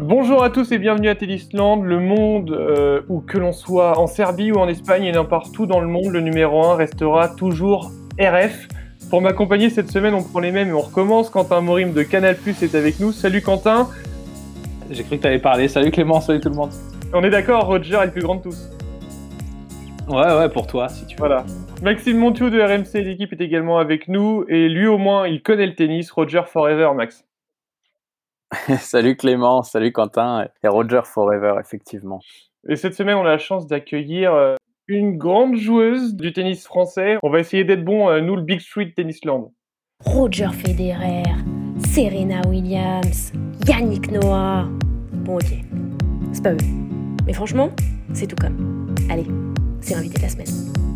Bonjour à tous et bienvenue à Tennisland, le monde euh, où que l'on soit en Serbie ou en Espagne et n'importe où dans le monde, le numéro 1 restera toujours RF. Pour m'accompagner cette semaine, on prend les mêmes et on recommence. Quentin Morim de Canal Plus est avec nous. Salut Quentin. J'ai cru que tu allais parler. Salut Clément, salut tout le monde. On est d'accord, Roger est le plus grand de tous. Ouais, ouais, pour toi, si tu veux. Voilà. Maxime Montiou de RMC l'équipe est également avec nous et lui au moins il connaît le tennis. Roger Forever, Max. salut Clément, salut Quentin et Roger Forever, effectivement. Et cette semaine, on a la chance d'accueillir euh, une grande joueuse du tennis français. On va essayer d'être bon, euh, nous, le Big Street Tennisland. Roger Federer, Serena Williams, Yannick Noah. Bon, ok, c'est pas eux. Mais franchement, c'est tout comme. Allez, c'est l'invité de la semaine.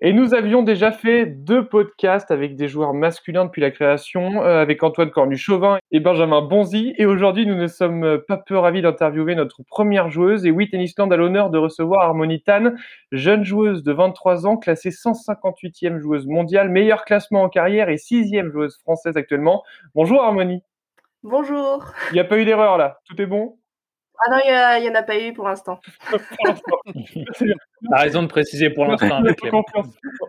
Et nous avions déjà fait deux podcasts avec des joueurs masculins depuis la création, euh, avec Antoine Cornu-Chauvin et Benjamin Bonzi. Et aujourd'hui, nous ne sommes pas peu ravis d'interviewer notre première joueuse. Et oui, Tennisland a l'honneur de recevoir Harmonie Tan, jeune joueuse de 23 ans, classée 158e joueuse mondiale, meilleur classement en carrière et sixième joueuse française actuellement. Bonjour Harmonie. Bonjour. Il n'y a pas eu d'erreur là, tout est bon? Ah non, il n'y en a pas eu pour l'instant. T'as raison de préciser pour l'instant.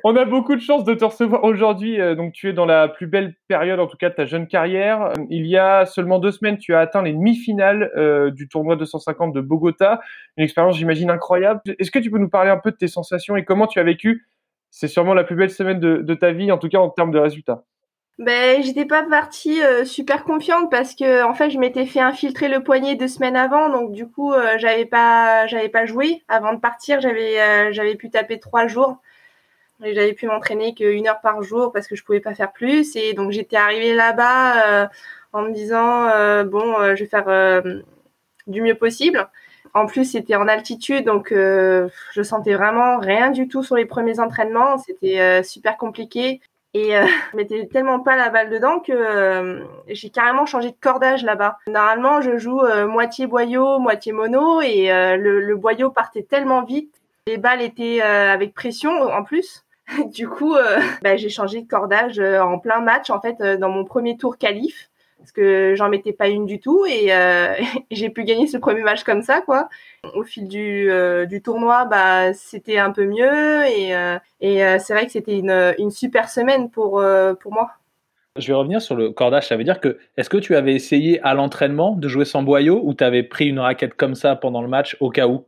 On a beaucoup de chance de te recevoir aujourd'hui. Euh, donc, tu es dans la plus belle période, en tout cas, de ta jeune carrière. Euh, il y a seulement deux semaines, tu as atteint les demi-finales euh, du tournoi 250 de Bogota. Une expérience, j'imagine, incroyable. Est-ce que tu peux nous parler un peu de tes sensations et comment tu as vécu? C'est sûrement la plus belle semaine de ta vie, en tout cas en termes de résultats. Ben, j'étais pas partie euh, super confiante parce que en fait, je m'étais fait infiltrer le poignet deux semaines avant, donc du coup, euh, j'avais pas, j'avais pas joué avant de partir. J'avais, euh, j'avais pu taper trois jours et j'avais pu m'entraîner qu'une heure par jour parce que je pouvais pas faire plus. Et donc j'étais arrivée là-bas en me disant bon, je vais faire du mieux possible. En plus, c'était en altitude, donc je sentais vraiment rien du tout sur les premiers entraînements. C'était super compliqué. Et euh, je mettais tellement pas la balle dedans que euh, j'ai carrément changé de cordage là-bas. Normalement, je joue euh, moitié boyau, moitié mono, et euh, le, le, boyau partait tellement vite. Les balles étaient avec pression en plus. du coup, bah, j'ai changé de cordage en plein match, en fait, dans mon premier tour qualif parce que j'en mettais pas une du tout et euh, j'ai pu gagner ce premier match comme ça quoi. Au fil du, euh, tournoi, bah c'était un peu mieux et, euh, c'est vrai que c'était une, une super semaine pour pour moi. Je vais revenir sur le cordage. Ça veut dire que est-ce que tu avais essayé à l'entraînement de jouer sans boyau ou tu avais pris une raquette comme ça pendant le match au cas où?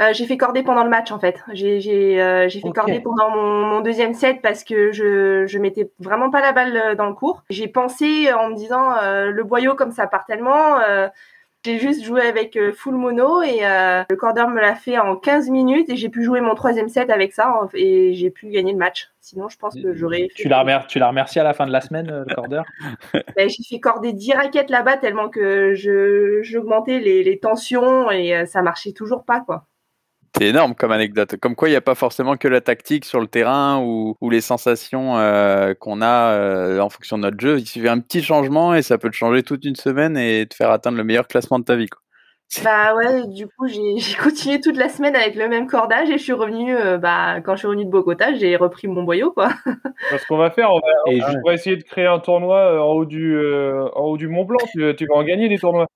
Euh, j'ai fait corder pendant le match en fait. J'ai j'ai euh, j'ai fait corder pendant mon, mon, deuxième set parce que je je mettais vraiment pas la balle euh, dans le cours. J'ai pensé en me disant le boyau comme ça part tellement. j'ai juste joué avec full mono et le cordeur me l'a fait en 15 minutes et j'ai pu jouer mon troisième set avec ça et j'ai pu gagner le match. Sinon, je pense que j'aurais. Tu l'as remercié, tu à la fin de la semaine, le cordeur ben, J'ai fait corder 10 raquettes là-bas tellement que je j'augmentais les, les tensions et ça marchait toujours pas quoi. C'est énorme comme anecdote. Comme quoi, il n'y a pas forcément que la tactique sur le terrain ou, ou les sensations euh, qu'on a euh, en fonction de notre jeu. Il suffit un petit changement et ça peut te changer toute une semaine et te faire atteindre le meilleur classement de ta vie. Quoi. Bah ouais, du coup, j'ai continué toute la semaine avec le même cordage et je suis revenu, euh, bah, quand je suis revenu de Bogota, j'ai repris mon boyau, quoi. Ce qu'on va faire, on va, et essayer de créer un tournoi en haut du, en haut du Mont Blanc. Tu, tu vas en gagner des tournois.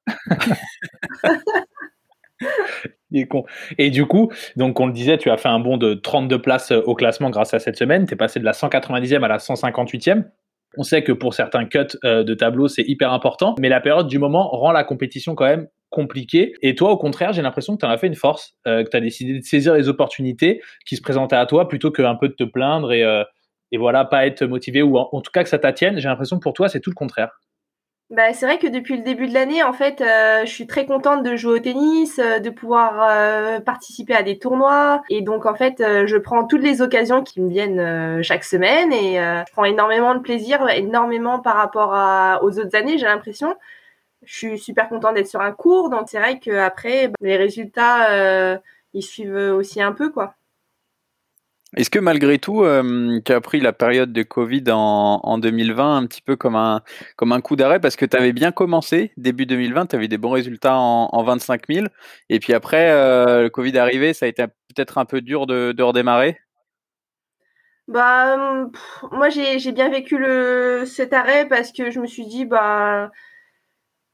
Et du coup, donc on le disait, tu as fait un bond de 32 places au classement grâce à cette semaine. Tu es passé de la 190e à la 158e. On sait que pour certains cuts euh, de tableau, c'est hyper important, mais la période du moment rend la compétition quand même compliquée. Et toi, au contraire, j'ai l'impression que tu en as fait une force, euh, que tu as décidé de saisir les opportunités qui se présentaient à toi plutôt qu'un peu de te plaindre et, euh, et voilà, pas être motivé ou en, en tout cas que ça t'attienne. J'ai l'impression que pour toi, c'est tout le contraire. Bah, c'est vrai que depuis le début de l'année, en fait, euh, je suis très contente de jouer au tennis, euh, de pouvoir euh, participer à des tournois. Et donc, en fait, je prends toutes les occasions qui me viennent chaque semaine et je prends énormément de plaisir, énormément par rapport à, aux autres années, j'ai l'impression. Je suis super contente d'être sur un cours. Donc, c'est vrai qu'après, bah, les résultats, ils suivent aussi un peu, quoi. Est-ce que malgré tout, euh, tu as pris la période de Covid en, en, 2020 un petit peu comme un, coup d'arrêt? Parce que tu avais bien commencé début 2020, tu avais des bons résultats en, en 25 000 et puis après, euh, le Covid arrivé, ça a été peut-être un peu dur de, redémarrer? Bah, moi j'ai bien vécu cet arrêt parce que je me suis dit, bah,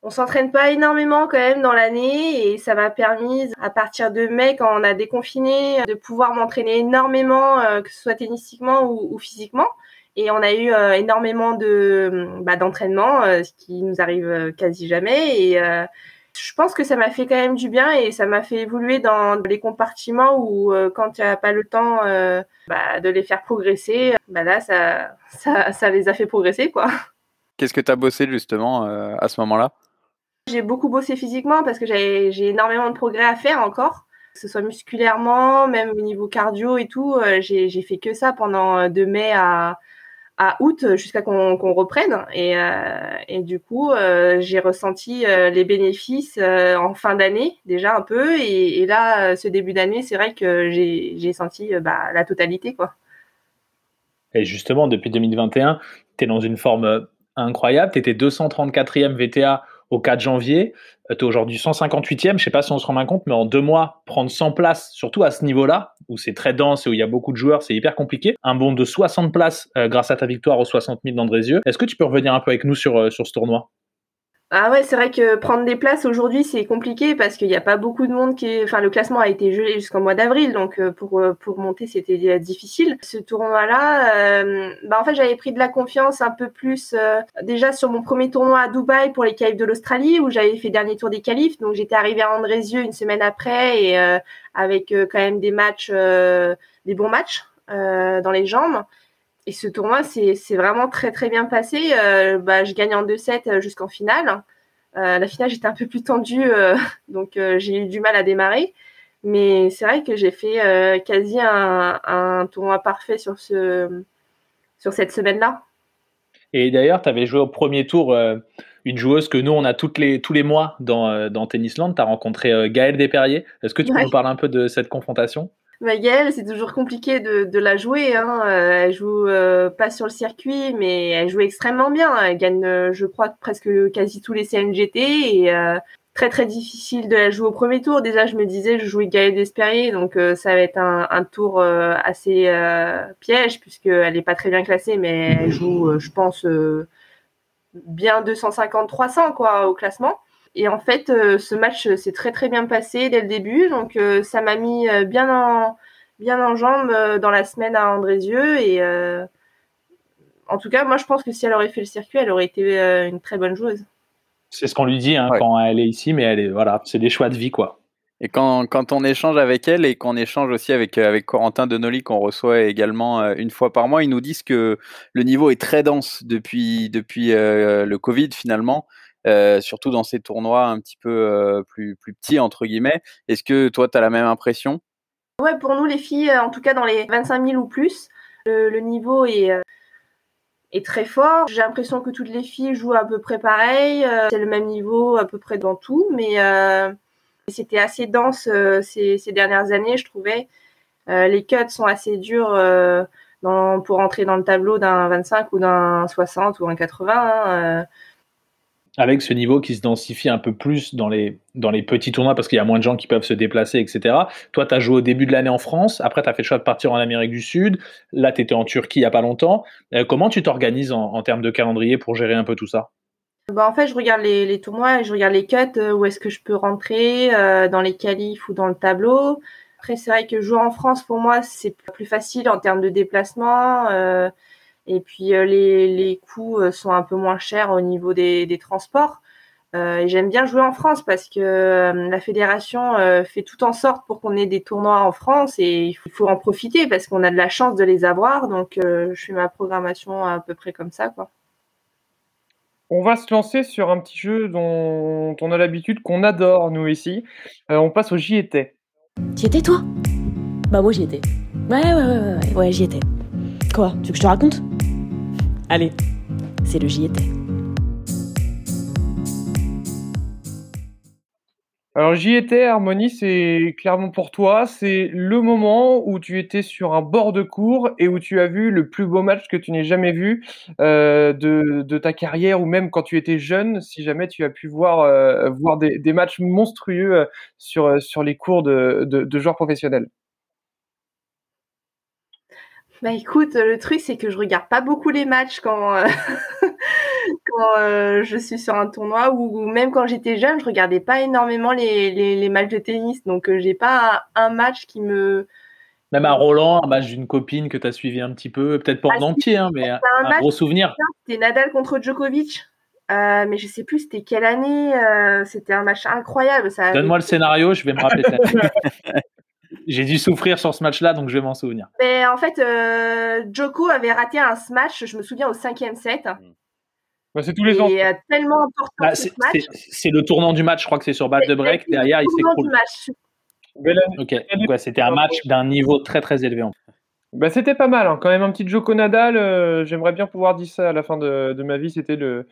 on s'entraîne pas énormément quand même dans l'année et ça m'a permis à partir de mai quand on a déconfiné de pouvoir m'entraîner énormément que ce soit tennistiquement ou, physiquement. Et on a eu énormément de bah, d'entraînement ce qui nous arrive quasi jamais. Et je pense que ça m'a fait quand même du bien et ça m'a fait évoluer dans les compartiments où euh, quand tu n'as pas le temps euh, bah, de les faire progresser, bah là ça, ça, les a fait progresser. Qu'est-ce que tu as bossé justement euh, à ce moment-là? J'ai beaucoup bossé physiquement parce que j'ai énormément de progrès à faire encore, que ce soit musculairement, même au niveau cardio et tout. j'ai fait que ça pendant de mai à, à août jusqu'à qu'on reprenne. Et, euh, et, du coup, euh, j'ai ressenti euh, les bénéfices en fin d'année déjà un peu. Et, et là, ce début d'année, c'est vrai que j'ai senti bah, la totalité. quoi. Et justement, depuis 2021, tu es dans une forme incroyable. Tu étais 234e VTA au 4 janvier. Euh, tu es aujourd'hui 158e. Je sais pas si on se rend bien compte, mais en deux mois, prendre 100 places, surtout à ce niveau-là, où c'est très dense et où il y a beaucoup de joueurs, c'est hyper compliqué. Un bond de 60 places euh, grâce à ta victoire aux 60 000 d'Andrézieux. Est-ce que tu peux revenir un peu avec nous sur, euh, sur ce tournoi? Ah ouais, c'est vrai que prendre des places aujourd'hui c'est compliqué parce qu'il n'y a pas beaucoup de monde qui est... Enfin, le classement a été gelé jusqu'au mois d'avril, donc euh, pour euh, pour monter c'était euh, difficile. Ce tournoi-là, bah en fait j'avais pris de la confiance un peu plus déjà sur mon premier tournoi à Dubaï pour les qualifs de l'Australie où j'avais fait dernier tour des qualifs, donc j'étais arrivée à Andrézieux une semaine après et avec quand même des matchs, des bons matchs dans les jambes. Et ce tournoi, c'est vraiment très très bien passé. Euh, bah, je gagne en 2-7 euh, jusqu'en finale. Euh, la finale, j'étais un peu plus tendue, donc j'ai eu du mal à démarrer. Mais c'est vrai que j'ai fait quasi un, tournoi parfait sur, ce, sur cette semaine-là. Et d'ailleurs, tu avais joué au premier tour une joueuse que nous, on a toutes les, tous les mois dans, dans Tennisland. Tu as rencontré Gaëlle Desperriers. Est-ce que tu peux nous parler un peu de cette confrontation? Gaëlle, c'est toujours compliqué de, la jouer. Hein. Euh, elle joue euh, pas sur le circuit, mais elle joue extrêmement bien. Elle gagne, euh, je crois, presque quasi tous les CNGT et très très difficile de la jouer au premier tour. Déjà, je me disais, je jouais Gaëlle Despérier, donc ça va être un, tour assez piège puisqu'elle est pas très bien classée, mais elle joue, je pense, bien 250-300 quoi au classement. Et en fait, euh, ce match euh, s'est très très bien passé dès le début, donc euh, ça m'a mis bien en bien en jambe dans la semaine à Andrézieux et en tout cas, moi je pense que si elle aurait fait le circuit, elle aurait été une très bonne joueuse. C'est ce qu'on lui dit hein, quand elle est ici, mais elle est voilà, c'est des choix de vie quoi. Et quand, quand on échange avec elle et qu'on échange aussi avec, avec Corentin Denoli qu'on reçoit également une fois par mois, ils nous disent que le niveau est très dense depuis, depuis le Covid finalement euh, surtout dans ces tournois un petit peu euh, plus, plus petits, entre guillemets. Est-ce que toi, tu as la même impression? Ouais, pour nous, les filles, en tout cas dans les 25 000 ou plus, le, niveau est, euh, est très fort. J'ai l'impression que toutes les filles jouent à peu près pareil. c'est le même niveau à peu près dans tout, mais c'était assez dense ces, dernières années, je trouvais. les cuts sont assez durs pour entrer dans le tableau d'un 25 ou d'un 60 ou un 80 avec ce niveau qui se densifie un peu plus dans les, dans les petits tournois parce qu'il y a moins de gens qui peuvent se déplacer, etc. Toi, tu as joué au début de l'année en France, après tu as fait le choix de partir en Amérique du Sud, là tu étais en Turquie il n'y a pas longtemps. Euh, comment tu t'organises en, termes de calendrier pour gérer un peu tout ça? Bah en fait, je regarde les, les tournois, je regarde les cuts, euh, où est-ce que je peux rentrer, euh, dans les qualifs ou dans le tableau. Après, c'est vrai que jouer en France, pour moi, c'est plus facile en termes de déplacement. Et puis euh, les, les coûts euh, sont un peu moins chers au niveau des, des transports. Euh, j'aime bien jouer en France parce que la fédération fait tout en sorte pour qu'on ait des tournois en France et il faut, en profiter parce qu'on a de la chance de les avoir. Donc je fais ma programmation à peu près comme ça. Quoi. On va se lancer sur un petit jeu dont on a l'habitude, qu'on adore nous ici. on passe au J'y étais. T'y étais toi? Bah moi j'y étais. Ouais ouais ouais ouais, ouais, ouais j'y étais. Quoi? Tu veux que je te raconte? Allez, c'est le JT. Alors j'y étais, Harmonie, c'est clairement pour toi, c'est le moment où tu étais sur un bord de cours et où tu as vu le plus beau match que tu n'aies jamais vu euh, de, ta carrière ou même quand tu étais jeune, si jamais tu as pu voir, euh, des, matchs monstrueux euh, sur, les cours de joueurs professionnels. Bah écoute, le truc c'est que je regarde pas beaucoup les matchs quand, euh, quand euh, je suis sur un tournoi ou, même quand j'étais jeune, je regardais pas énormément les, les, matchs de tennis. Donc, j'ai pas un, match qui me. Même à Roland, un match d'une copine que tu as suivi un petit peu, peut-être pas en ah, entier, hein, mais un, gros souvenir. C'était Nadal contre Djokovic. mais je sais plus c'était quelle année. c'était un match incroyable. Donne-moi le scénario, je vais me rappeler. J'ai dû souffrir sur ce match-là, donc je vais m'en souvenir. Mais en fait, euh, Joko avait raté un match, je me souviens, au cinquième set. Bah, c'est tous les ans. Euh, tellement important bah, C'est le tournant du match, je crois que c'est sur balle de break. Derrière, il s'écroule. Ok, c'était un match d'un niveau très très élevé. Bah, c'était pas mal, hein. quand même un petit Joko Nadal. Euh, j'aimerais bien pouvoir dire ça à la fin de, de ma vie. C'était le,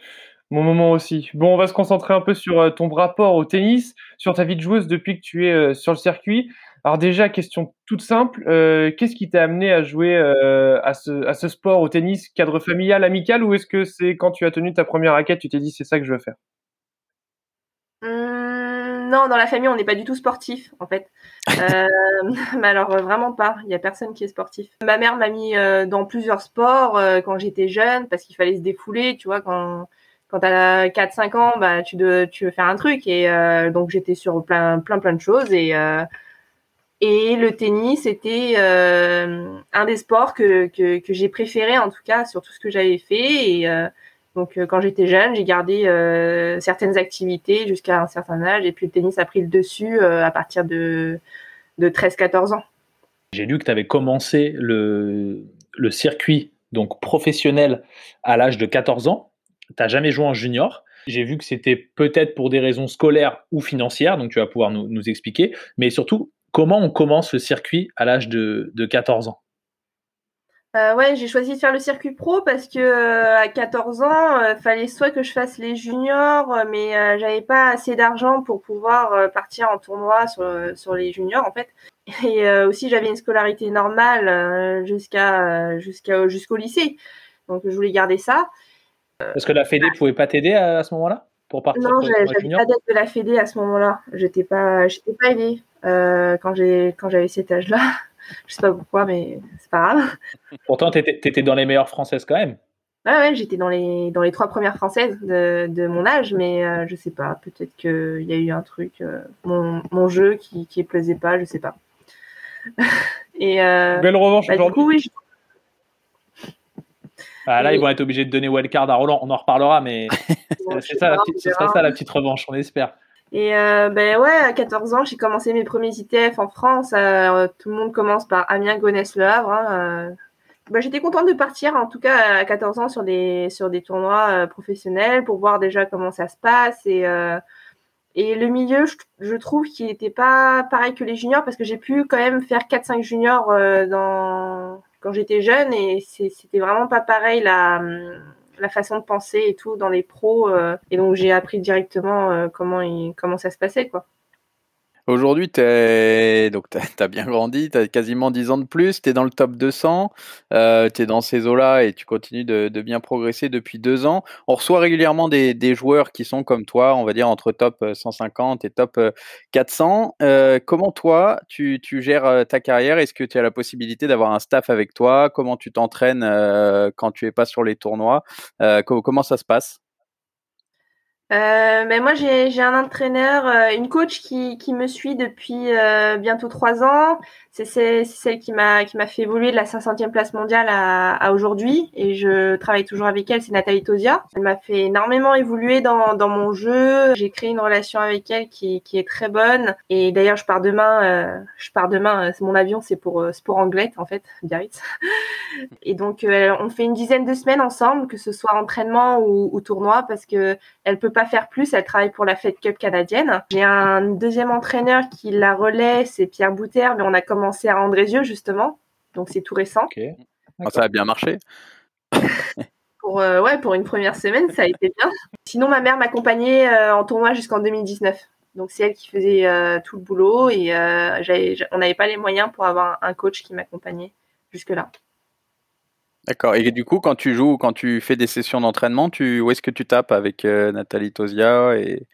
mon moment aussi. Bon, on va se concentrer un peu sur ton rapport au tennis, sur ta vie de joueuse depuis que tu es sur le circuit. Alors déjà, question toute simple, euh, qu'est-ce qui t'a amené à jouer euh, à, ce, sport, au tennis, cadre familial, amical, ou est-ce que c'est quand tu as tenu ta première raquette, tu t'es dit c'est ça que je veux faire? Mmh, Non, dans la famille, on n'est pas du tout sportif, en fait. Euh, mais alors, vraiment pas. Il n'y a personne qui est sportif. Ma mère m'a mis dans plusieurs sports quand j'étais jeune, parce qu'il fallait se défouler, tu vois, quand quand tu as 4-5 ans, bah, tu, tu veux faire un truc. Et donc, j'étais sur plein, plein, plein de choses. Et et le tennis était euh, un des sports que, que, j'ai préféré, en tout cas, sur tout ce que j'avais fait. Et euh, donc, euh, quand j'étais jeune, j'ai gardé certaines activités jusqu'à un certain âge. Et puis, le tennis a pris le dessus à partir de, de 13-14 ans. J'ai lu que tu avais commencé le, le circuit donc professionnel à l'âge de 14 ans. Tu n'as jamais joué en junior. J'ai vu que c'était peut-être pour des raisons scolaires ou financières, donc tu vas pouvoir nous, nous expliquer. Mais surtout, Comment on commence le circuit à l'âge de, 14 ans? Euh, ouais, j'ai choisi de faire le circuit pro parce que euh, à 14 ans, il euh, fallait soit que je fasse les juniors, mais j'avais pas assez d'argent pour pouvoir partir en tournoi sur, les juniors en fait. Et aussi j'avais une scolarité normale jusqu'à jusqu'à jusqu'au lycée, donc je voulais garder ça. Parce que la Fédé pouvait pas t'aider à, ce moment-là pour partir Non, j'avais pas d'aide de la Fédé à ce moment-là. J'étais pas j'étais pas aidée. Euh, quand j'avais cet âge-là. Je sais pas pourquoi, mais c'est pas grave. Pourtant, tu étais, dans les meilleures françaises quand même. Ouais, ouais, j'étais dans les, dans les trois premières françaises de, de mon âge, mais euh, je sais pas, peut-être qu'il y a eu un truc, euh, mon, mon, jeu qui, qui plaisait pas, je sais pas. Et, Belle revanche bah, aujourd'hui. Oui, ah, là, ils vont être obligés de donner wildcard à Roland, on en reparlera, mais c'est ça, ce sera ça la petite revanche, on espère. Et euh, ben ouais, à 14 ans, j'ai commencé mes premiers ITF en France. Euh, tout le monde commence par Amiens, Gonesse, Le Havre. Hein, euh. ben, j'étais contente de partir, en tout cas à 14 ans, sur des sur des tournois professionnels pour voir déjà comment ça se passe et et le milieu, je, trouve qu'il n'était pas pareil que les juniors parce que j'ai pu quand même faire 4-5 juniors dans quand j'étais jeune et c'était vraiment pas pareil là la façon de penser et tout dans les pros. Euh, et donc j'ai appris directement euh, comment, comment ça se passait. quoi. Aujourd'hui, tu as, bien grandi, tu as quasiment 10 ans de plus, tu es dans le top 200, euh, tu es dans ces eaux-là et tu continues de, bien progresser depuis deux ans. On reçoit régulièrement des, joueurs qui sont comme toi, on va dire entre top 150 et top 400. Euh, comment toi, tu, gères euh, ta carrière? Est-ce que tu as la possibilité d'avoir un staff avec toi? Comment tu t'entraînes quand tu es pas sur les tournois? Comment ça se passe? Euh, ben moi j'ai un entraîneur, euh, une coach qui, qui me suit depuis euh, bientôt trois ans. C'est celle qui m'a fait évoluer de la 500e place mondiale à, à aujourd'hui et je travaille toujours avec elle. C'est Nathalie Tosia. Elle m'a fait énormément évoluer dans, dans mon jeu. J'ai créé une relation avec elle qui, qui est très bonne. Et d'ailleurs je pars demain. Euh, je pars demain. mon avion c'est pour pour Anglette en fait, Biarritz. Et donc on fait une dizaine de semaines ensemble, que ce soit entraînement ou, ou tournoi, parce que elle peut pas faire plus. Elle travaille pour la Fed Cup canadienne. J'ai un deuxième entraîneur qui la relaie, c'est Pierre Bouter, mais on a commencé à Andrézieux justement, donc c'est tout récent. Ah, ça a bien marché. pour, euh, ouais, pour une première semaine, ça a été bien. Sinon, ma mère m'accompagnait euh, en tournoi jusqu'en 2019. Donc c'est elle qui faisait euh, tout le boulot et on n'avait pas les moyens pour avoir un coach qui m'accompagnait jusque-là. D'accord. Et du coup, quand tu joues, quand tu fais des sessions d'entraînement, tu, où est-ce que tu tapes avec euh, Nathalie Tosia et,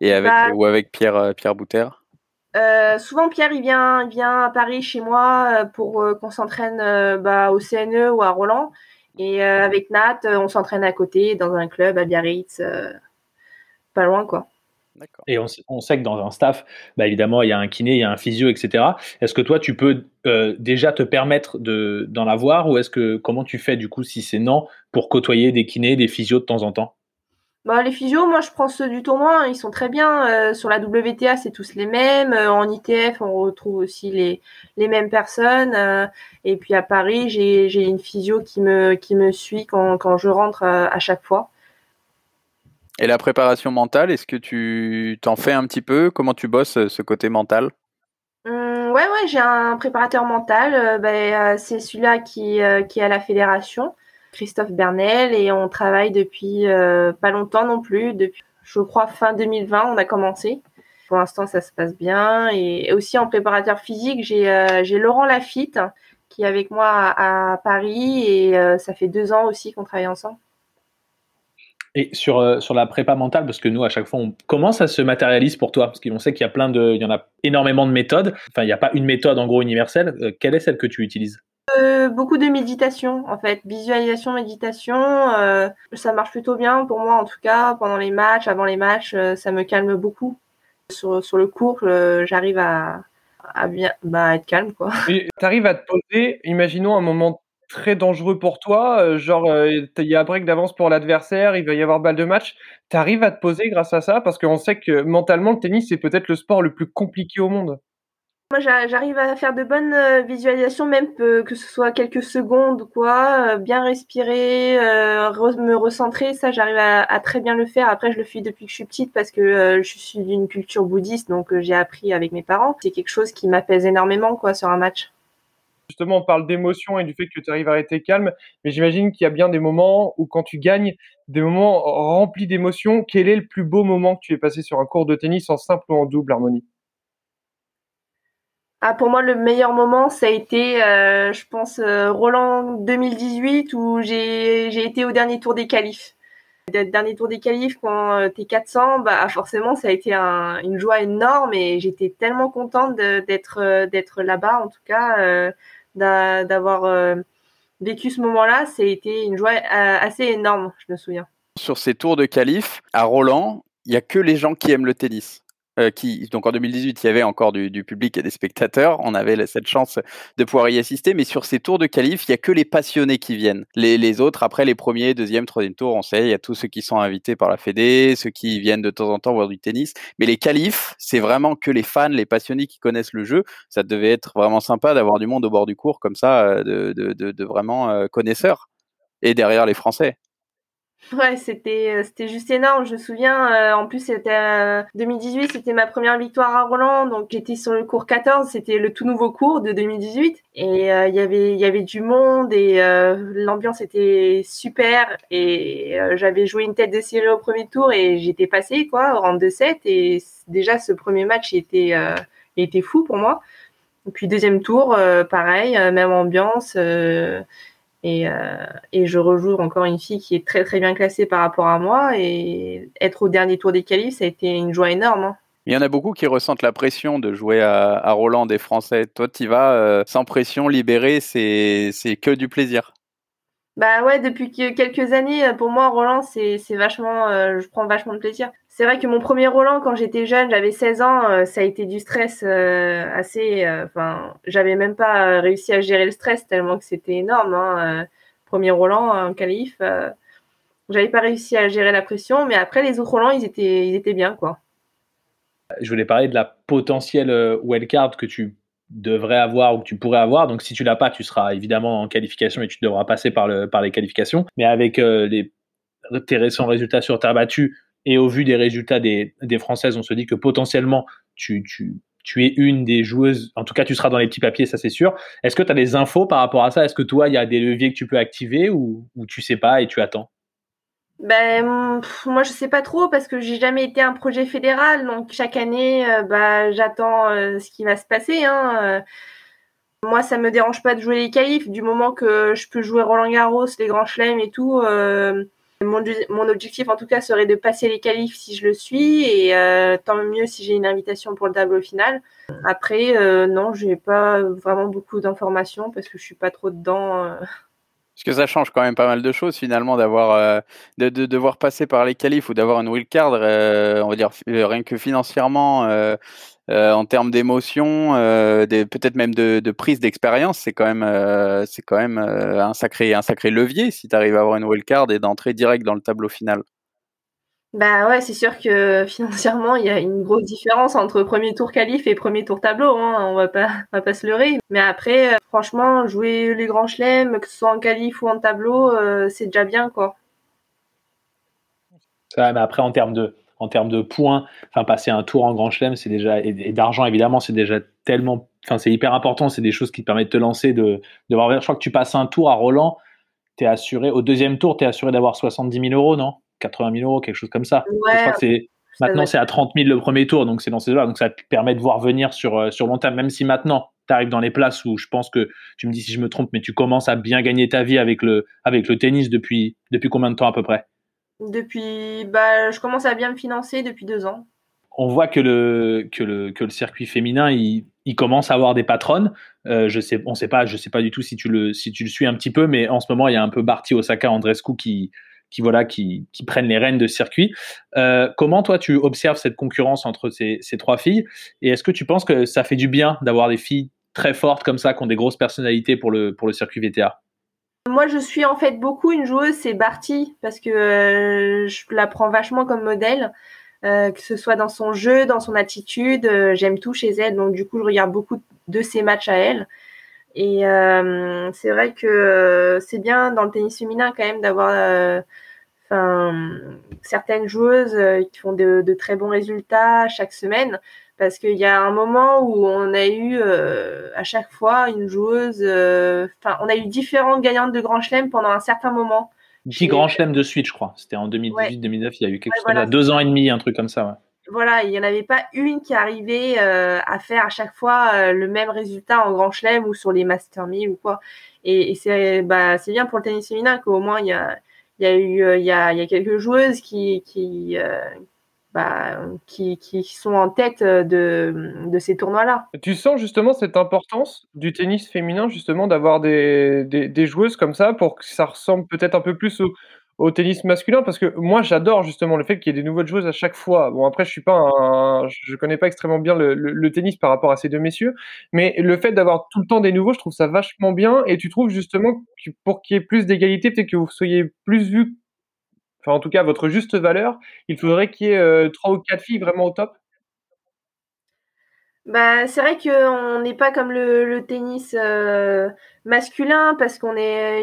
et avec, bah ou avec Pierre, euh, Pierre Bouter? Euh, souvent Pierre il vient, il vient à Paris chez moi pour qu'on s'entraîne bah, au CNE ou à Roland Et avec Nat, on s'entraîne à côté dans un club à Biarritz, pas loin quoi. Et on, sait que dans un staff, bah évidemment, il y a un kiné, il y a un physio, etc. Est-ce que toi, tu peux euh, déjà te permettre d'en avoir ou est-ce que comment tu fais du coup si c'est non pour côtoyer des kinés, des physios de temps en temps? Bah, les physios, moi je prends ceux du tournoi, hein, ils sont très bien. Euh, sur la WTA, c'est tous les mêmes. Euh, en ITF, on retrouve aussi les, les mêmes personnes. et puis à Paris, j'ai une physio qui me, qui me suit quand, quand je rentre à chaque fois. Et la préparation mentale, est-ce que tu t'en fais un petit peu? Comment tu bosses euh, ce côté mental? Mmh, Ouais, ouais, j'ai un préparateur mental. Euh, ben, euh, c'est celui-là qui, qui est à la fédération, Christophe Bernel, et on travaille depuis pas longtemps non plus. Depuis, je crois, fin 2020, on a commencé. Pour l'instant, ça se passe bien. Et aussi en préparateur physique, j'ai Laurent Lafitte qui est avec moi à Paris, et ça fait deux ans aussi qu'on travaille ensemble. Et sur, euh, sur la prépa mentale, parce que nous, à chaque fois, on... comment ça se matérialise pour toi Parce qu'on sait qu'il y a plein de, il y en a énormément de méthodes. Enfin, il n'y a pas une méthode en gros universelle. Euh, quelle est celle que tu utilises? Euh, beaucoup de méditation en fait, visualisation, méditation, ça marche plutôt bien pour moi en tout cas pendant les matchs, avant les matchs, ça me calme beaucoup. Sur, sur le cours, j'arrive à, à bien bah, être calme quoi. Tu arrives à te poser, imaginons un moment très dangereux pour toi, euh, genre, euh, il y a un break d'avance pour l'adversaire, il va y avoir balle de match. Tu arrives à te poser grâce à ça? Parce qu'on sait que mentalement, le tennis, c'est peut-être le sport le plus compliqué au monde. Moi, j'arrive à faire de bonnes euh, visualisations, même que ce soit quelques secondes quoi, bien respirer, me recentrer, ça, j'arrive à très bien le faire. Après, je le fais depuis que je suis petite parce que, je suis d'une culture bouddhiste, donc j'ai appris avec mes parents. C'est quelque chose qui m'apaise énormément, quoi, sur un match. Justement, on parle d'émotion et du fait que tu arrives à rester calme, mais j'imagine qu'il y a bien des moments où quand tu gagnes, des moments remplis d'émotions. Quel est le plus beau moment que tu aies passé sur un cours de tennis en simple ou en double harmonie? Ah, pour moi, le meilleur moment, ça a été, euh, je pense, euh, Roland 2018 où j'ai été au dernier tour des qualifs. Le dernier tour des qualifs, quand euh, t'es 400, bah forcément, ça a été une joie énorme et j'étais tellement contente d'être d'être là-bas, en tout cas d'avoir euh, vécu ce moment-là, c'était une joie euh, assez énorme, je me souviens. Sur ces tours de qualif, à Roland, il n'y a que les gens qui aiment le tennis. Euh, qui, donc en 2018, il y avait encore du, public et des spectateurs. On avait cette chance de pouvoir y assister. Mais sur ces tours de qualif, il y a que les passionnés qui viennent. Les, autres, après les premiers, deuxième, troisième tours, on sait, il y a tous ceux qui sont invités par la Fédé, ceux qui viennent de temps en temps voir du tennis. Mais les qualifs, c'est vraiment que les fans, les passionnés qui connaissent le jeu. Ça devait être vraiment sympa d'avoir du monde au bord du cours comme ça, euh, de, de vraiment euh, connaisseurs. Et derrière les Français. Ouais, c'était euh, c'était juste énorme. Je me souviens, euh, en plus c'était 2018, euh, c'était ma première victoire à Roland, donc j'étais sur le cours 14, c'était le tout nouveau cours de 2018, et il y avait il y avait du monde et l'ambiance était super et j'avais joué une tête de série au premier tour et j'étais passé quoi, au rang de 7 et déjà ce premier match était était fou pour moi. Et puis deuxième tour, pareil, même ambiance. Et, euh, et, je rejoue encore une fille qui est très très bien classée par rapport à moi. Et être au dernier tour des qualifs, ça a été une joie énorme. Hein. Il y en a beaucoup qui ressentent la pression de jouer à, à Roland des Français. Toi, tu vas euh, sans pression, libéré, c'est que du plaisir. Bah ouais, depuis quelques années, pour moi, Roland, c'est vachement, euh, je prends vachement de plaisir. C'est vrai que mon premier Roland, quand j'étais jeune, j'avais 16 ans, euh, ça a été du stress euh, assez. Enfin, j'avais même pas réussi à gérer le stress tellement que c'était énorme. Hein, premier Roland, un qualif, j'avais pas réussi à gérer la pression, mais après les autres Roland, ils étaient, ils étaient bien, quoi. Je voulais parler de la potentielle wildcard que tu devrais avoir ou que tu pourrais avoir. Donc si tu l'as pas, tu seras évidemment en qualification et tu devras passer par, le, par les qualifications. Mais avec euh, tes récents résultats sur terre battue et au vu des résultats des, des Françaises, on se dit que potentiellement tu, tu, tu es une des joueuses, en tout cas tu seras dans les petits papiers, ça c'est sûr. Est-ce que tu as des infos par rapport à ça? Est-ce que toi, il y a des leviers que tu peux activer ou, ou tu sais pas et tu attends? Ben moi je sais pas trop parce que j'ai jamais été un projet fédéral donc chaque année euh, bah j'attends euh, ce qui va se passer hein. Euh. Moi ça me dérange pas de jouer les qualifs du moment que je peux jouer Roland Garros, les grands chelems et tout. Mon, mon, objectif en tout cas serait de passer les qualifs si je le suis et tant mieux si j'ai une invitation pour le tableau final. Après non j'ai pas vraiment beaucoup d'informations parce que je suis pas trop dedans. Parce que ça change quand même pas mal de choses finalement d'avoir euh, de, de, devoir passer par les qualifs ou d'avoir une wildcard, euh, on va dire euh, rien que financièrement, euh, euh en termes d'émotion, peut-être même de, de prise d'expérience, c'est quand même c'est quand même un sacré un sacré levier si tu arrives à avoir une wildcard et d'entrer direct dans le tableau final. Bah ouais, c'est sûr que financièrement, il y a une grosse différence entre premier tour qualif et premier tour tableau. Hein. On va pas, on va pas se leurrer. Mais après, euh, franchement, jouer les grands chelems, que ce soit en qualif ou en tableau, euh, c'est déjà bien, quoi. Ça, mais après, en termes de, en termes de points, enfin passer un tour en grand chelem, c'est déjà et, d'argent évidemment, c'est déjà tellement, enfin c'est hyper important. C'est des choses qui te permettent de te lancer, de, de voir. Je crois que tu passes un tour à Roland, t'es assuré au deuxième tour, t'es assuré d'avoir 70 000 euros, non? 80 000 euros, quelque chose comme ça. c'est maintenant c'est à 30 000 le premier tour, donc c'est dans ces là donc ça te permet de voir venir sur euh, sur long terme. Même si maintenant tu arrives dans les places où je pense que tu me dis si je me trompe, mais tu commences à bien gagner ta vie avec le avec le tennis depuis depuis combien de temps à peu près? Depuis, bah, je commence à bien me financer depuis deux ans. On voit que le que le que le circuit féminin il, commence à avoir des patronnes. Euh, je sais, on sait pas, je sais pas du tout si tu le si tu le suis un petit peu, mais en ce moment il y a un peu Barty Osaka Andrescu qui qui voilà qui, qui, prennent les rênes de circuit. Euh, comment toi tu observes cette concurrence entre ces, ces trois filles? Et est-ce que tu penses que ça fait du bien d'avoir des filles très fortes comme ça qui ont des grosses personnalités pour le pour le circuit VTA moi, je suis en fait beaucoup une joueuse, c'est Barty, parce que euh, je la prends vachement comme modèle, euh, que ce soit dans son jeu, dans son attitude. Euh, J'aime tout chez elle, donc du coup, je regarde beaucoup de ses matchs à elle. Et c'est vrai que c'est bien dans le tennis féminin quand même d'avoir certaines joueuses qui font de, très bons résultats chaque semaine. Parce qu'il y a un moment où on a eu à chaque fois une joueuse, enfin, on a eu différentes gagnantes de Grand Chelem pendant un certain moment. 10 Grand Chelem de suite, je crois. C'était en 2018-2019, il y a eu quelque chose voilà. deux ans et demi, un truc comme ça. Ouais voilà, il n'y en avait pas une qui arrivait euh, à faire à chaque fois euh, le même résultat en Grand Chelem ou sur les Master 1000 ou quoi. Et, et c'est bah, c'est bien pour le tennis féminin qu'au moins il y a, y a eu euh, il y a, y a quelques joueuses qui qui, bah, qui qui sont en tête de, de ces tournois-là. Tu sens justement cette importance du tennis féminin justement d'avoir des, des, des joueuses comme ça pour que ça ressemble peut-être un peu plus au au tennis masculin? Parce que moi j'adore justement le fait qu'il y ait des nouvelles joueuses à chaque fois. Bon après je suis pas je connais pas extrêmement bien le, le, tennis par rapport à ces deux messieurs, mais le fait d'avoir tout le temps des nouveaux, je trouve ça vachement bien. Et tu trouves justement que pour qu'il y ait plus d'égalité, peut-être que vous soyez plus vu, enfin en tout cas votre juste valeur, il faudrait qu'il y ait euh, trois ou quatre filles vraiment au top? Bah, c'est vrai qu'on n'est pas comme le, tennis euh, masculin parce qu'on est,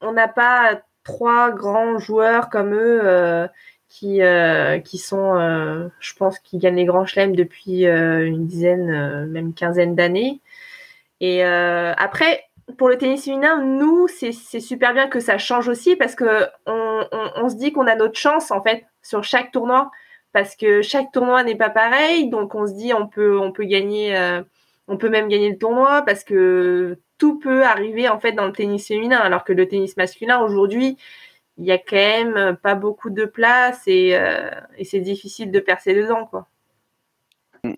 on n'a pas trois grands joueurs comme eux euh, qui qui sont, je pense, qui gagnent les grands chelems depuis une dizaine, même quinzaine d'années. Et après, pour le tennis féminin, nous, c'est super bien que ça change aussi parce que on, se dit qu'on a notre chance en fait sur chaque tournoi parce que chaque tournoi n'est pas pareil, donc on se dit on peut on peut gagner, on peut même gagner le tournoi parce que tout peut arriver en fait dans le tennis féminin, alors que le tennis masculin aujourd'hui, il y a quand même pas beaucoup de place et, euh, et c'est difficile de percer dedans quoi.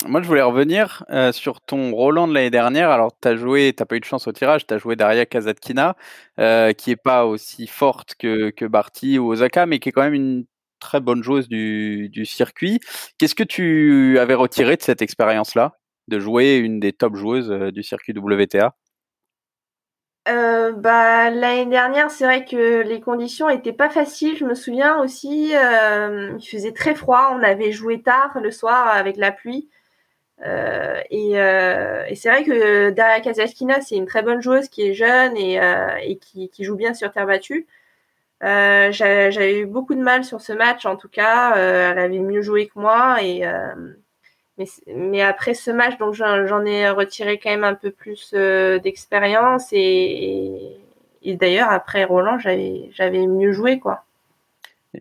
Moi, je voulais revenir euh, sur ton Roland de l'année dernière. Alors, tu as joué, tu pas eu de chance au tirage, tu as joué Daria Kazatkina, euh, qui est pas aussi forte que, Barty ou Osaka, mais qui est quand même une très bonne joueuse du, du circuit. Qu'est-ce que tu avais retiré de cette expérience-là, de jouer une des top joueuses euh, du circuit WTA euh, bah, l'année dernière, c'est vrai que les conditions étaient pas faciles. Je me souviens aussi, euh, il faisait très froid. On avait joué tard le soir avec la pluie. Euh, et, euh, et c'est vrai que Daria Kazaskina, c'est une très bonne joueuse qui est jeune et, et qui, qui, joue bien sur terre battue. J'avais eu beaucoup de mal sur ce match, en tout cas. elle avait mieux joué que moi et mais, après ce match, donc j'en ai retiré quand même un peu plus euh, d'expérience et, d'ailleurs après Roland, j'avais mieux joué quoi.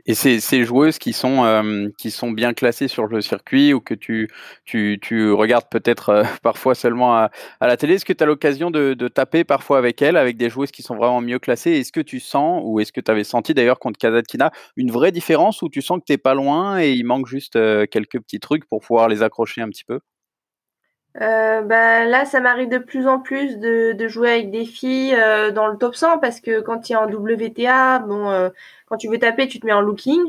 Et ces, joueuses qui sont euh, qui sont bien classées sur le circuit ou que tu tu, regardes peut-être euh, parfois seulement à, la télé, est-ce que tu as l'occasion de, taper parfois avec elles, avec des joueuses qui sont vraiment mieux classées? Est-ce que tu sens ou est-ce que tu avais senti d'ailleurs contre Kazatkina une vraie différence ou tu sens que tu pas loin et il manque juste euh, quelques petits trucs pour pouvoir les accrocher un petit peu? Euh, bah, là, ça m'arrive de plus en plus de, jouer avec des filles euh, dans le top 100 parce que quand tu es en WTA, bon, euh, quand tu veux taper, tu te mets en looking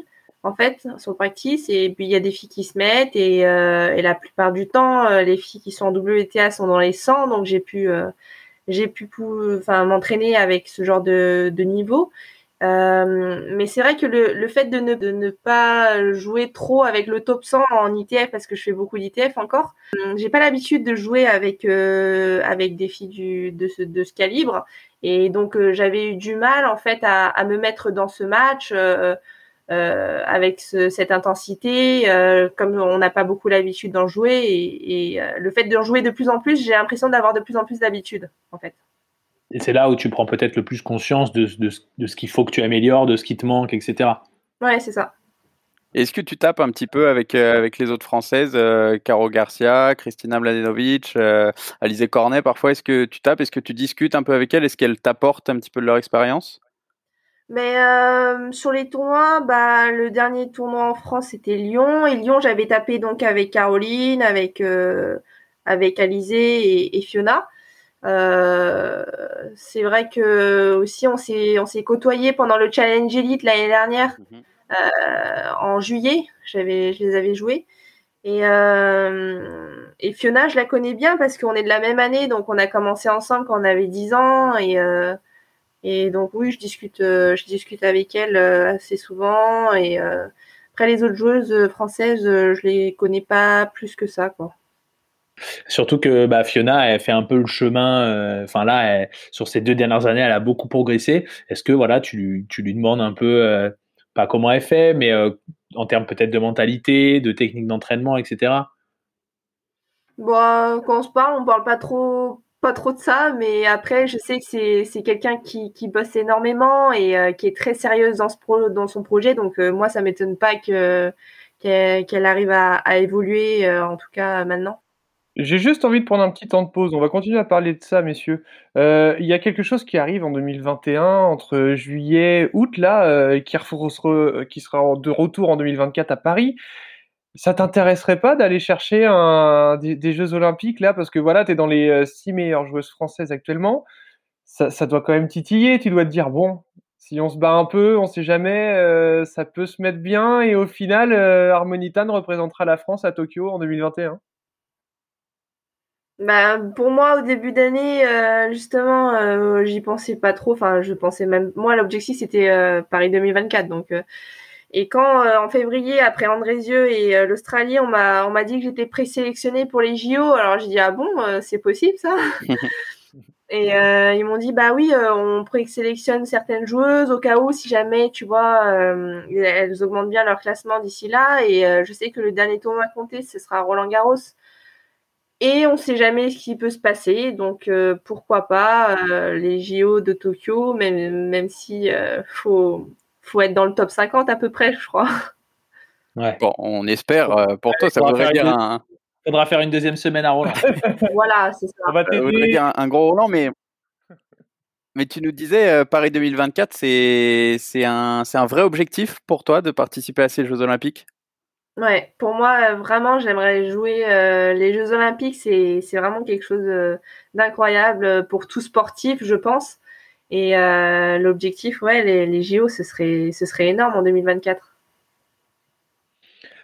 en fait sur le practice et puis il y a des filles qui se mettent et, la plupart du temps, les filles qui sont en WTA sont dans les 100 donc j'ai pu j'ai pu enfin m'entraîner avec ce genre de niveau. Euh, mais c'est vrai que le, le fait de ne, de ne, pas jouer trop avec le top 100 en ITF parce que je fais beaucoup d'ITF encore, euh, j'ai pas l'habitude de jouer avec euh, avec des filles du, de, ce, de ce calibre et donc euh, j'avais eu du mal en fait à, à, me mettre dans ce match avec ce, cette intensité comme on n'a pas beaucoup l'habitude d'en jouer et, et le fait d'en jouer de plus en plus j'ai l'impression d'avoir de plus en plus d'habitude en fait. Et c'est là où tu prends peut-être le plus conscience de, de, de ce qu'il faut que tu améliores, de ce qui te manque, etc. Ouais, c'est ça. Est-ce que tu tapes un petit peu avec, euh, avec les autres françaises, euh, Caro Garcia, Christina Mladenovic, euh, Alizé Cornet parfois Est-ce que tu tapes Est-ce que tu discutes un peu avec elles? Est-ce qu'elles t'apportent un petit peu de leur expérience? Mais euh, sur les tournois, bah, le dernier tournoi en France c'était Lyon et Lyon j'avais tapé donc avec Caroline, avec euh, avec Alizé et, et Fiona. Euh, c'est vrai que aussi on s'est on s'est côtoyé pendant le Challenge Elite l'année dernière mmh. euh, en juillet. J'avais je les avais joués et euh, et Fiona je la connais bien parce qu'on est de la même année donc on a commencé ensemble quand on avait 10 ans et euh, et donc oui je discute euh, je discute avec elle assez souvent et après les autres joueuses françaises je les connais pas plus que ça quoi. Surtout que bah, Fiona, elle fait un peu le chemin. Euh, enfin là, sur ces deux dernières années, elle a beaucoup progressé. Est-ce que voilà, tu lui, demandes un peu, euh, pas comment elle fait, mais euh, en termes peut-être de mentalité, de technique d'entraînement, etc. Bon, quand on se parle, on parle pas trop, pas trop de ça, mais après, je sais que c'est, quelqu'un qui, bosse énormément et qui est très sérieuse dans, son projet. Donc moi, ça m'étonne pas que qu'elle, arrive à, évoluer, en tout cas maintenant. J'ai juste envie de prendre un petit temps de pause. On va continuer à parler de ça, messieurs. Euh, il y a quelque chose qui arrive en 2021, entre juillet, août, là, euh, qui, qui, sera de retour en 2024 à Paris. Ça t'intéresserait pas d'aller chercher des, Jeux Olympiques, là? Parce que voilà, tu es dans les euh, six meilleures joueuses françaises actuellement. Ça, doit quand même titiller. Tu dois te dire, bon, si on se bat un peu, on sait jamais, euh, ça peut se mettre bien. Et au final, euh, Harmonitan représentera la France à Tokyo en 2021. Bah, pour moi, au début d'année, euh, justement, euh, j'y pensais pas trop. Enfin, je pensais même. Moi, l'objectif c'était euh, Paris 2024. Donc, euh, et quand en février, après Andrézieux et l'Australie, on m'a on m'a dit que j'étais présélectionnée pour les JO. Alors j'ai dit ah bon, c'est possible ça? Et ils m'ont dit bah oui, on présélectionne certaines joueuses au cas où si jamais tu vois elles augmentent bien leur classement d'ici là. Et je sais que le dernier tournoi compté, ce sera Roland Garros. Et on ne sait jamais ce qui peut se passer, donc euh, pourquoi pas euh, les JO de Tokyo, même, même si euh, faut, faut être dans le top 50 à peu près, je crois. Ouais. Bon, on espère. Euh, pour toi, ça voudrait dire un. Faudra faire une deuxième semaine à Roland. voilà, c'est ça. Ça voudrait dire un, un, gros Roland, mais. Mais tu nous disais, Paris 2024, c'est un, un vrai objectif pour toi de participer à ces Jeux Olympiques? Ouais, pour moi, vraiment, j'aimerais jouer euh, les Jeux Olympiques. C'est, vraiment quelque chose euh, d'incroyable pour tout sportif, je pense. Et euh, l'objectif, ouais, les, les, JO, ce serait, ce serait énorme en 2024.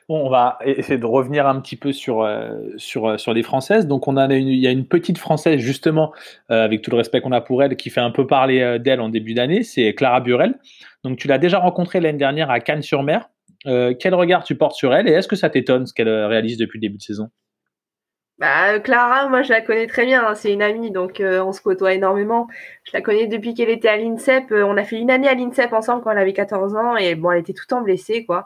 Bon, on va essayer de revenir un petit peu sur, euh, sur, sur les Françaises. Donc, on a une, il y a une petite Française, justement, euh, avec tout le respect qu'on a pour elle, qui fait un peu parler d'elle en début d'année. C'est Clara Burel. Donc, tu l'as déjà rencontrée l'année dernière à Cannes-sur-Mer. Euh, quel regard tu portes sur elle et est-ce que ça t'étonne ce qu'elle euh, réalise depuis le début de saison? Bah, Clara, moi je la connais très bien, hein, c'est une amie, donc euh, on se côtoie énormément. Je la connais depuis qu'elle était à l'INSEP. Euh, on a fait une année à l'INSEP ensemble quand elle avait 14 ans et bon, elle était tout le temps blessée, quoi.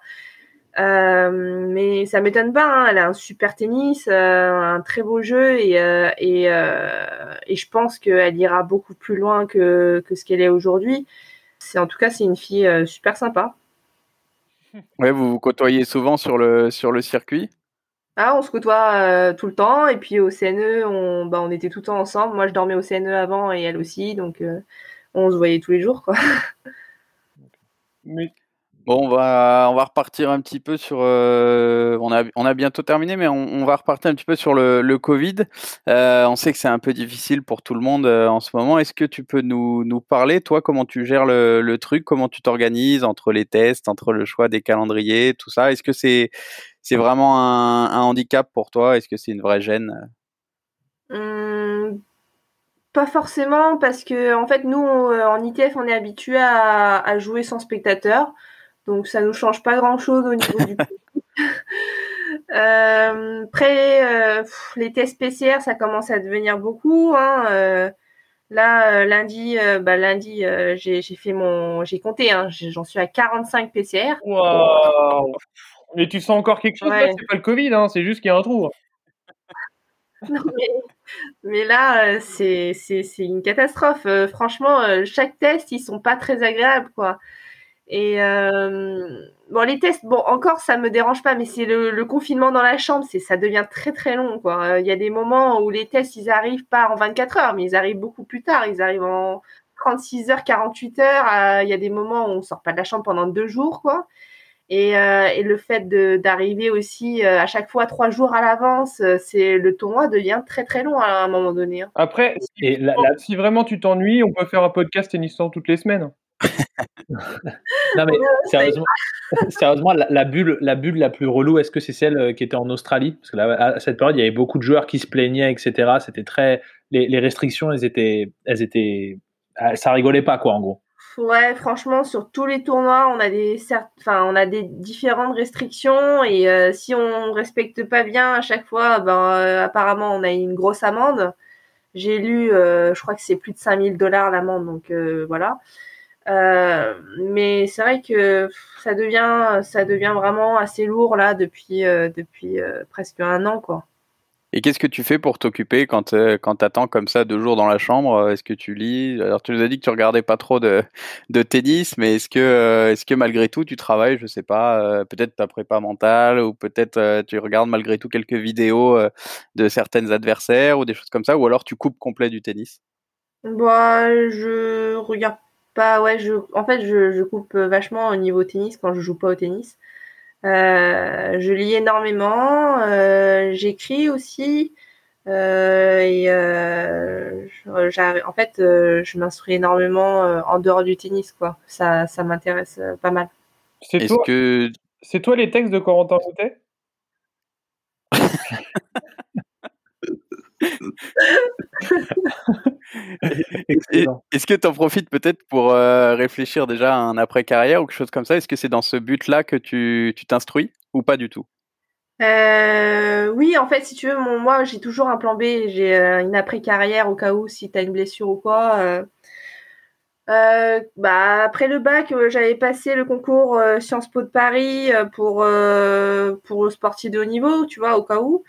Euh, mais ça m'étonne pas, hein, elle a un super tennis, un très beau jeu et, et, et je pense qu'elle ira beaucoup plus loin que, que ce qu'elle est aujourd'hui. C'est en tout cas c'est une fille super sympa. Ouais, vous vous côtoyez souvent sur le, sur le circuit? Ah, on se côtoie euh, tout le temps et puis au CNE, on, bah, on était tout le temps ensemble. Moi, je dormais au CNE avant et elle aussi, donc euh, on se voyait tous les jours, quoi. Mais Bon, on va, on va repartir un petit peu sur. Euh, on, a, on a bientôt terminé, mais on, va repartir un petit peu sur le, Covid. Euh, on sait que c'est un peu difficile pour tout le monde euh, en ce moment. Est-ce que tu peux nous, parler, toi, comment tu gères le, truc, comment tu t'organises entre les tests, entre le choix des calendriers, tout ça? Est-ce que c'est vraiment un, handicap pour toi? Est-ce que c'est une vraie gêne? Hum, pas forcément, parce que en fait, nous, en ITF, on est habitué à, à jouer sans spectateur. Donc ça nous change pas grand chose au niveau du euh, Après, euh, pff, les tests PCR, ça commence à devenir beaucoup. Hein, euh, là, euh, lundi, bah, lundi, j'ai fait mon, j'ai compté. Hein, J'en suis à 45 PCR. Waouh Mais tu sens encore quelque chose Ouais. C'est pas le Covid, hein, c'est juste qu'il y a un trou. Non, mais, mais là, c'est c'est c'est une catastrophe. Franchement, chaque test, ils sont pas très agréables, quoi. Et euh, bon, les tests, bon, encore, ça me dérange pas, mais c'est le, le confinement dans la chambre, c'est ça devient très très long, quoi. Euh, Il y a des moments où les tests, ils arrivent pas en 24 heures, mais ils arrivent beaucoup plus tard. Ils arrivent en 36 heures, 48 heures. Euh, Il y a des moments où on sort pas de la chambre pendant deux jours, quoi. Et, euh, et le fait d'arriver aussi euh, à chaque fois trois jours à l'avance, c'est le tournoi devient très très long à un moment donné. hein. Après, si, Et la, la- si vraiment tu t'ennuies, on peut faire un podcast tennisant toutes les semaines. non mais sérieusement, sérieusement la, la bulle, la bulle la plus relou, est-ce que c'est celle euh, qui était en Australie? Parce que là, à cette période, il y avait beaucoup de joueurs qui se plaignaient, etc. C'était très, les, les restrictions, elles étaient, elles étaient, ah, ça rigolait pas quoi, en gros. Ouais, franchement, sur tous les tournois, on a des, on a des différentes restrictions et euh, si on respecte pas bien à chaque fois, ben euh, apparemment on a une grosse amende. J'ai lu, euh, je crois que c'est plus de 5000 dollars l'amende, donc euh, voilà. Euh, mais c'est vrai que ça devient, ça devient vraiment assez lourd là depuis, euh, depuis euh, presque un an quoi. Et qu'est-ce que tu fais pour t'occuper quand, quand tu attends comme ça deux jours dans la chambre? Est-ce que tu lis? Alors, tu nous as dit que tu regardais pas trop de, de tennis, mais est-ce que, est-ce que malgré tout tu travailles, je sais pas, peut-être ta prépa mentale ou peut-être tu regardes malgré tout quelques vidéos de certains adversaires ou des choses comme ça, ou alors tu coupes complet du tennis? Bah, je regarde pas, ouais, je, en fait, je, je coupe vachement au niveau tennis quand je joue pas au tennis. Euh, je lis énormément, euh, j'écris aussi, euh, et euh, je- en fait, euh, je m'instruis énormément euh, en dehors du tennis, quoi. Ça, ça m'intéresse euh, pas mal. C'est toi, que c'est toi les textes de Corentin Moutet Excellent. Est-ce que tu en profites peut-être pour euh, réfléchir déjà à un après-carrière ou quelque chose comme ça? Est-ce que c'est dans ce but-là que tu tu t'instruis ou pas du tout? Euh, oui, en fait, si tu veux, mon, moi, j'ai toujours un plan B. J'ai euh, une après-carrière au cas où si tu as une blessure ou quoi. euh. Euh, bah, après le bac, euh, j'avais passé le concours euh, Sciences Po de Paris euh, pour, euh, pour le sportif de haut niveau, tu vois, au cas où.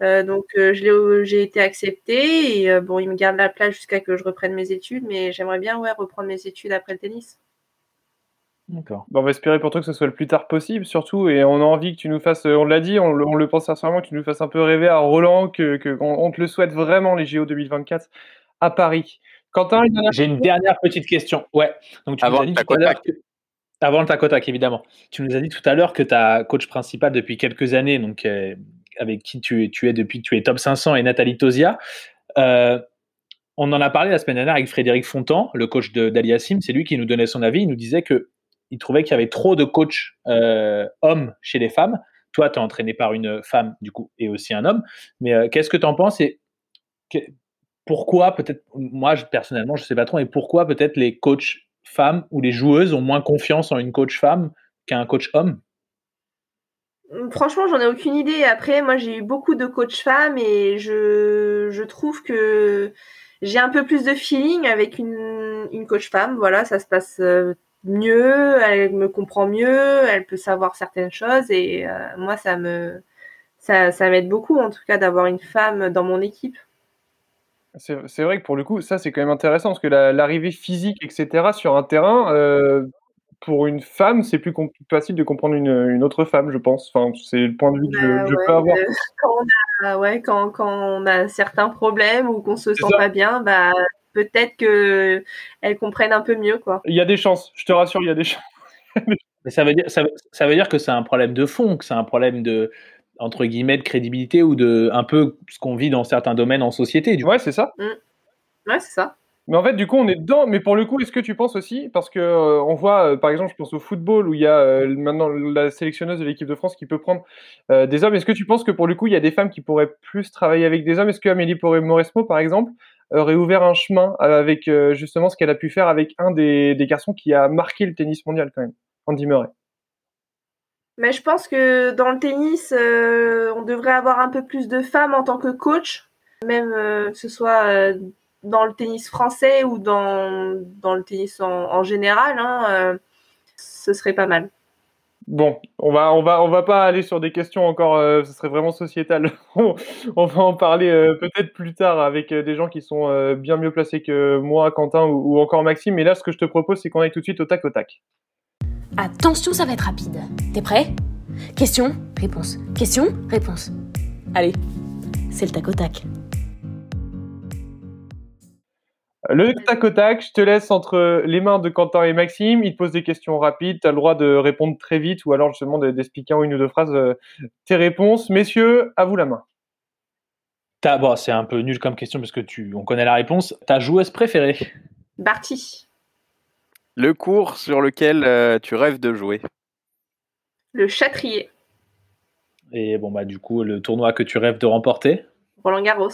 Euh, donc, euh, je l'ai- j'ai été acceptée et euh, bon, il me garde la place jusqu'à que je reprenne mes études, mais j'aimerais bien ouais, reprendre mes études après le tennis. D'accord. Bon, on va espérer pour toi que ce soit le plus tard possible, surtout, et on a envie que tu nous fasses, euh, on l'a dit, on, le- on le pense sincèrement, que tu nous fasses un peu rêver à Roland, que, que- qu'on- on te le souhaite vraiment, les JO 2024 à Paris. Quentin, une dernière J'ai une dernière petite question. Ouais. Donc tu Avant nous as dit tout à l'heure que avant le tac évidemment. Tu nous as dit tout à l'heure que ta coach principale depuis quelques années, donc euh, avec qui tu es, tu es depuis que tu es top 500 et Nathalie Tosia. Euh, on en a parlé la semaine dernière avec Frédéric Fontan, le coach d'Aliassim. C'est lui qui nous donnait son avis. Il nous disait que il trouvait qu'il y avait trop de coachs euh, hommes chez les femmes. Toi, tu es entraîné par une femme, du coup, et aussi un homme. Mais euh, qu'est-ce que tu en penses et pourquoi peut-être, moi personnellement, je sais pas trop, et pourquoi peut-être les coachs femmes ou les joueuses ont moins confiance en une coach femme qu'un coach homme? Franchement, j'en ai aucune idée. Après, moi, j'ai eu beaucoup de coachs femmes et je, trouve que j'ai un peu plus de feeling avec une, coach femme. Voilà, ça se passe euh, mieux, elle me comprend mieux, elle peut savoir certaines choses et euh, moi, ça me, ça, m'aide beaucoup, en tout cas, d'avoir une femme dans mon équipe. C'est vrai que pour le coup, ça c'est quand même intéressant parce que la- l'arrivée physique, etc., sur un terrain, euh, pour une femme, c'est plus facile de comprendre une, une autre femme, je pense. Enfin, c'est le point de vue que je, Bah je ouais, peux avoir. euh, quand on a, ouais, quand, quand on a certains problèmes ou qu'on se sent ça. pas bien, bah, peut-être que elles comprennent un peu mieux, quoi. Il y a des chances, je te rassure, il y a des chances. Mais ça veut dire, ça, veut- ça veut dire que c'est un problème de fond, que c'est un problème de entre guillemets de crédibilité ou de un peu ce qu'on vit dans certains domaines en société. Du. Ouais, c'est ça. Ouais, c'est ça. Mais en fait, du coup, on est dedans. Mais pour le coup, est-ce que tu penses aussi, parce que euh, on voit, euh, par exemple, je pense au football où il y a euh, maintenant la sélectionneuse de l'équipe de France qui peut prendre des hommes. Est-ce que tu penses que pour le coup, il y a des femmes qui pourraient plus travailler avec des hommes? Est-ce que Amélie Mauresmo, par exemple, aurait ouvert un chemin avec justement ce qu'elle a pu faire avec un des, garçons qui a marqué le tennis mondial quand même, Andy Murray Mais je pense que dans le tennis, on devrait avoir un peu plus de femmes en tant que coach, même que ce soit dans le tennis français ou dans, dans le tennis en, en général. Hein, euh, ce serait pas mal. Bon, on va, on va, on va pas aller sur des questions encore. euh, ce serait vraiment sociétal. on, on va en parler euh, peut-être plus tard avec euh, des gens qui sont euh, bien mieux placés que moi, Quentin ou, ou encore Maxime. Mais là, ce que je te propose, c'est qu'on aille tout de suite au tac au tac. Attention, ça va être rapide. T'es prêt? Question, réponse. Question, réponse. Allez, c'est le tac au tac. Le tac au tac, je te laisse entre les mains de Quentin et Maxime. Ils te posent des questions rapides. Tu as le droit de répondre très vite ou alors justement de- d'expliquer en une ou deux phrases euh, tes réponses. Messieurs, à vous la main. T'as- Bon, c'est un peu nul comme question parce que tu, on connaît la réponse. Ta joueuse préférée? Barty, Le cours sur lequel euh, tu rêves de jouer. le châtrier, Et bon bah du coup le tournoi que tu rêves de remporter? Roland Garros.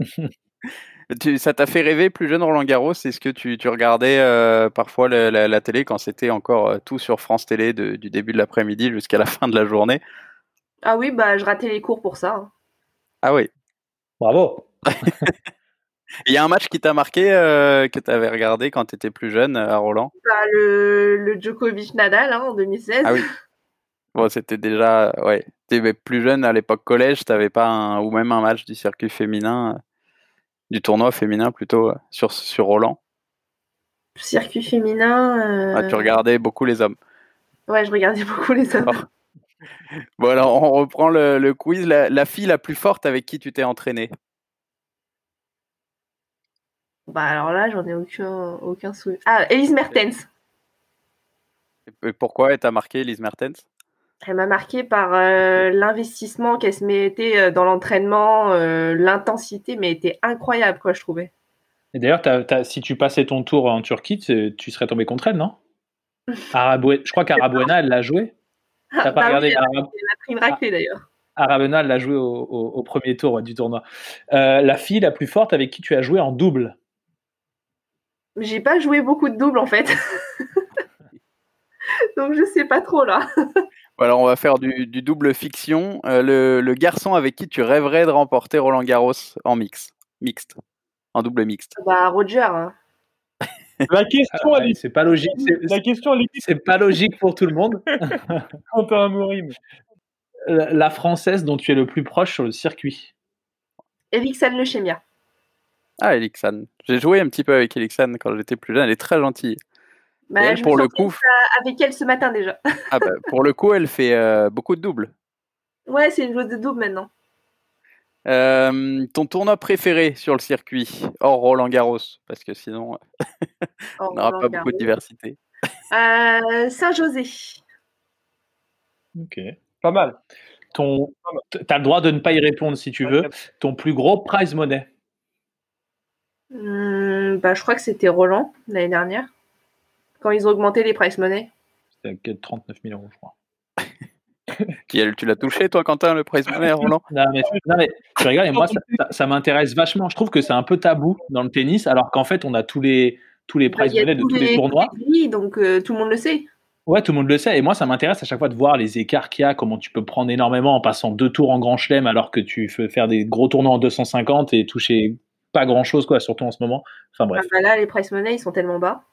Tu- ça t'a fait rêver plus jeune Roland Garros Est-ce que tu, tu regardais euh, parfois la, la- la télé quand c'était encore euh, tout sur France Télé de- du début de l'après-midi jusqu'à la fin de la journée? Ah oui, bah je ratais les cours pour ça. hein. Ah oui. Bravo. Il y a un match qui t'a marqué euh, que tu avais regardé quand tu étais plus jeune à Roland? Bah, le, le Djokovic Nadal hein, en 2016. Ah oui. Bon, c'était déjà. Ouais. Tu étais plus jeune à l'époque collège, t'avais pas un, ou même un match du circuit féminin, du tournoi féminin plutôt, euh, sur, sur Roland. Circuit féminin. euh, Ah, tu regardais beaucoup les hommes. Ouais, je regardais beaucoup les hommes. Bon, alors on reprend le, le quiz. La, la fille la plus forte avec qui tu t'es entraîné Bah alors là, j'en ai aucun, aucun souvenir. Ah, Elise Mertens. Et pourquoi elle t'a marqué, Lise Mertens? Elle m'a marqué par euh, l'investissement qu'elle se mettait euh, dans l'entraînement, euh, l'intensité, mais était incroyable, quoi, je trouvais. Et d'ailleurs, t'as- t'as- si tu passais ton tour en Turquie, tu, serais tombé contre elle, non? Je crois qu'Arabuena, elle l'a joué. T'as pas Bah regardé oui, elle, a, Arab- elle a pris une raclée d'ailleurs. Arabena, elle l'a joué au, au- au premier tour ouais, du tournoi. Euh, la fille la plus forte avec qui tu as joué en double? J'ai pas joué beaucoup de doubles en fait. Donc je sais pas trop là. Alors on va faire du, du double fiction. Euh, le, le garçon avec qui tu rêverais de remporter Roland Garros en mix, mixte, en double mixte. Bah Roger. hein. La question, Ah, C'est pas logique. la question, C'est pas logique pour tout le monde. Amorim. La française dont tu es le plus proche sur le circuit. Elixan Lechemia. Ah, Elixan. J'ai joué un petit peu avec Elixan quand j'étais plus jeune. Elle est très gentille. Bah, elle, je pour le coup, avec elle ce matin déjà. ah bah, pour le coup, elle fait euh, beaucoup de doubles. Ouais, c'est une joueuse de double maintenant. Euh, ton tournoi préféré sur le circuit, hors Roland Garros, parce que sinon, on n'aura pas beaucoup de diversité. Euh, Saint-José. Ok. Pas mal. Ton, t'as le droit de ne pas y répondre si tu veux. Ton plus gros prize money? Hmm, bah, je crois que c'était Roland l'année dernière. Quand ils ont augmenté les price money. C'était que 39 000 euros, je crois. Tu l'as touché, toi, Quentin, le prize money, Roland Non, mais, non, mais tu rigoles, et moi, ça, ça- ça m'intéresse vachement. Je trouve que c'est un peu tabou dans le tennis, alors qu'en fait, on a tous les, tous les prize money de tous les tournois. grilles, donc euh, tout le monde le sait. Ouais, tout le monde le sait. Et moi, ça m'intéresse à chaque fois de voir les écarts qu'il y a, comment tu peux prendre énormément en passant deux tours en grand chelem alors que tu fais faire des gros tournois en 250 et toucher pas grand chose, quoi, surtout en ce moment. Enfin bref. Ah bah là, les price money, ils sont tellement bas.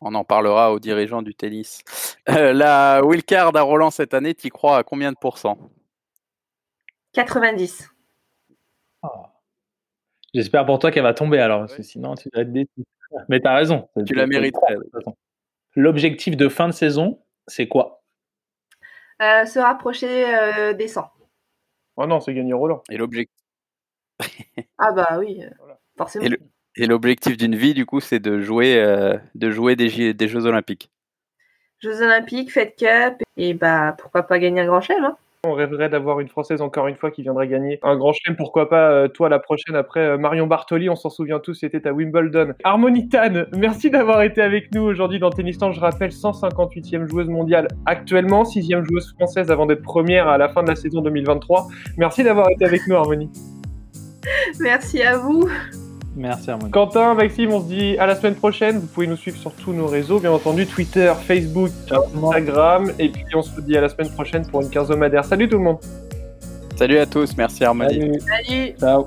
On en parlera aux dirigeants du tennis. Euh, la wildcard à Roland cette année, t'y crois à combien de pourcents? 90. Ah. J'espère pour toi qu'elle va tomber alors, parce que sinon tu vas être déçu. Mais t'as raison. Tu la mériterais. De toute façon. L'objectif de fin de saison, c'est quoi? Euh, se rapprocher euh, des 100. Oh non, c'est gagné Roland. Et l'objectif? Ah bah oui, forcément. Et le- et l'objectif d'une vie, du coup, c'est de jouer, euh, de jouer des, Jeux Olympiques. Jeux Olympiques, Fed Cup, et bah pourquoi pas gagner un grand chelem. Hein. On rêverait d'avoir une Française encore une fois qui viendrait gagner un grand chelem. Pourquoi pas euh, toi la prochaine après euh, Marion Bartoli, on s'en souvient tous, c'était à Wimbledon. Harmonie Tan, merci d'avoir été avec nous aujourd'hui dans Tennis Je rappelle, 158e joueuse mondiale actuellement, 6e joueuse française avant d'être première à la fin de la saison 2023. Merci d'avoir été avec nous Harmonie. Merci à vous. Merci Armand. Quentin, Maxime, on se dit à la semaine prochaine. Vous pouvez nous suivre sur tous nos réseaux, bien entendu, Twitter, Facebook, Instagram. Et puis on se dit à la semaine prochaine pour une quinzomadaire. Salut tout le monde Salut à tous, merci Armand. Salut. Salut Ciao.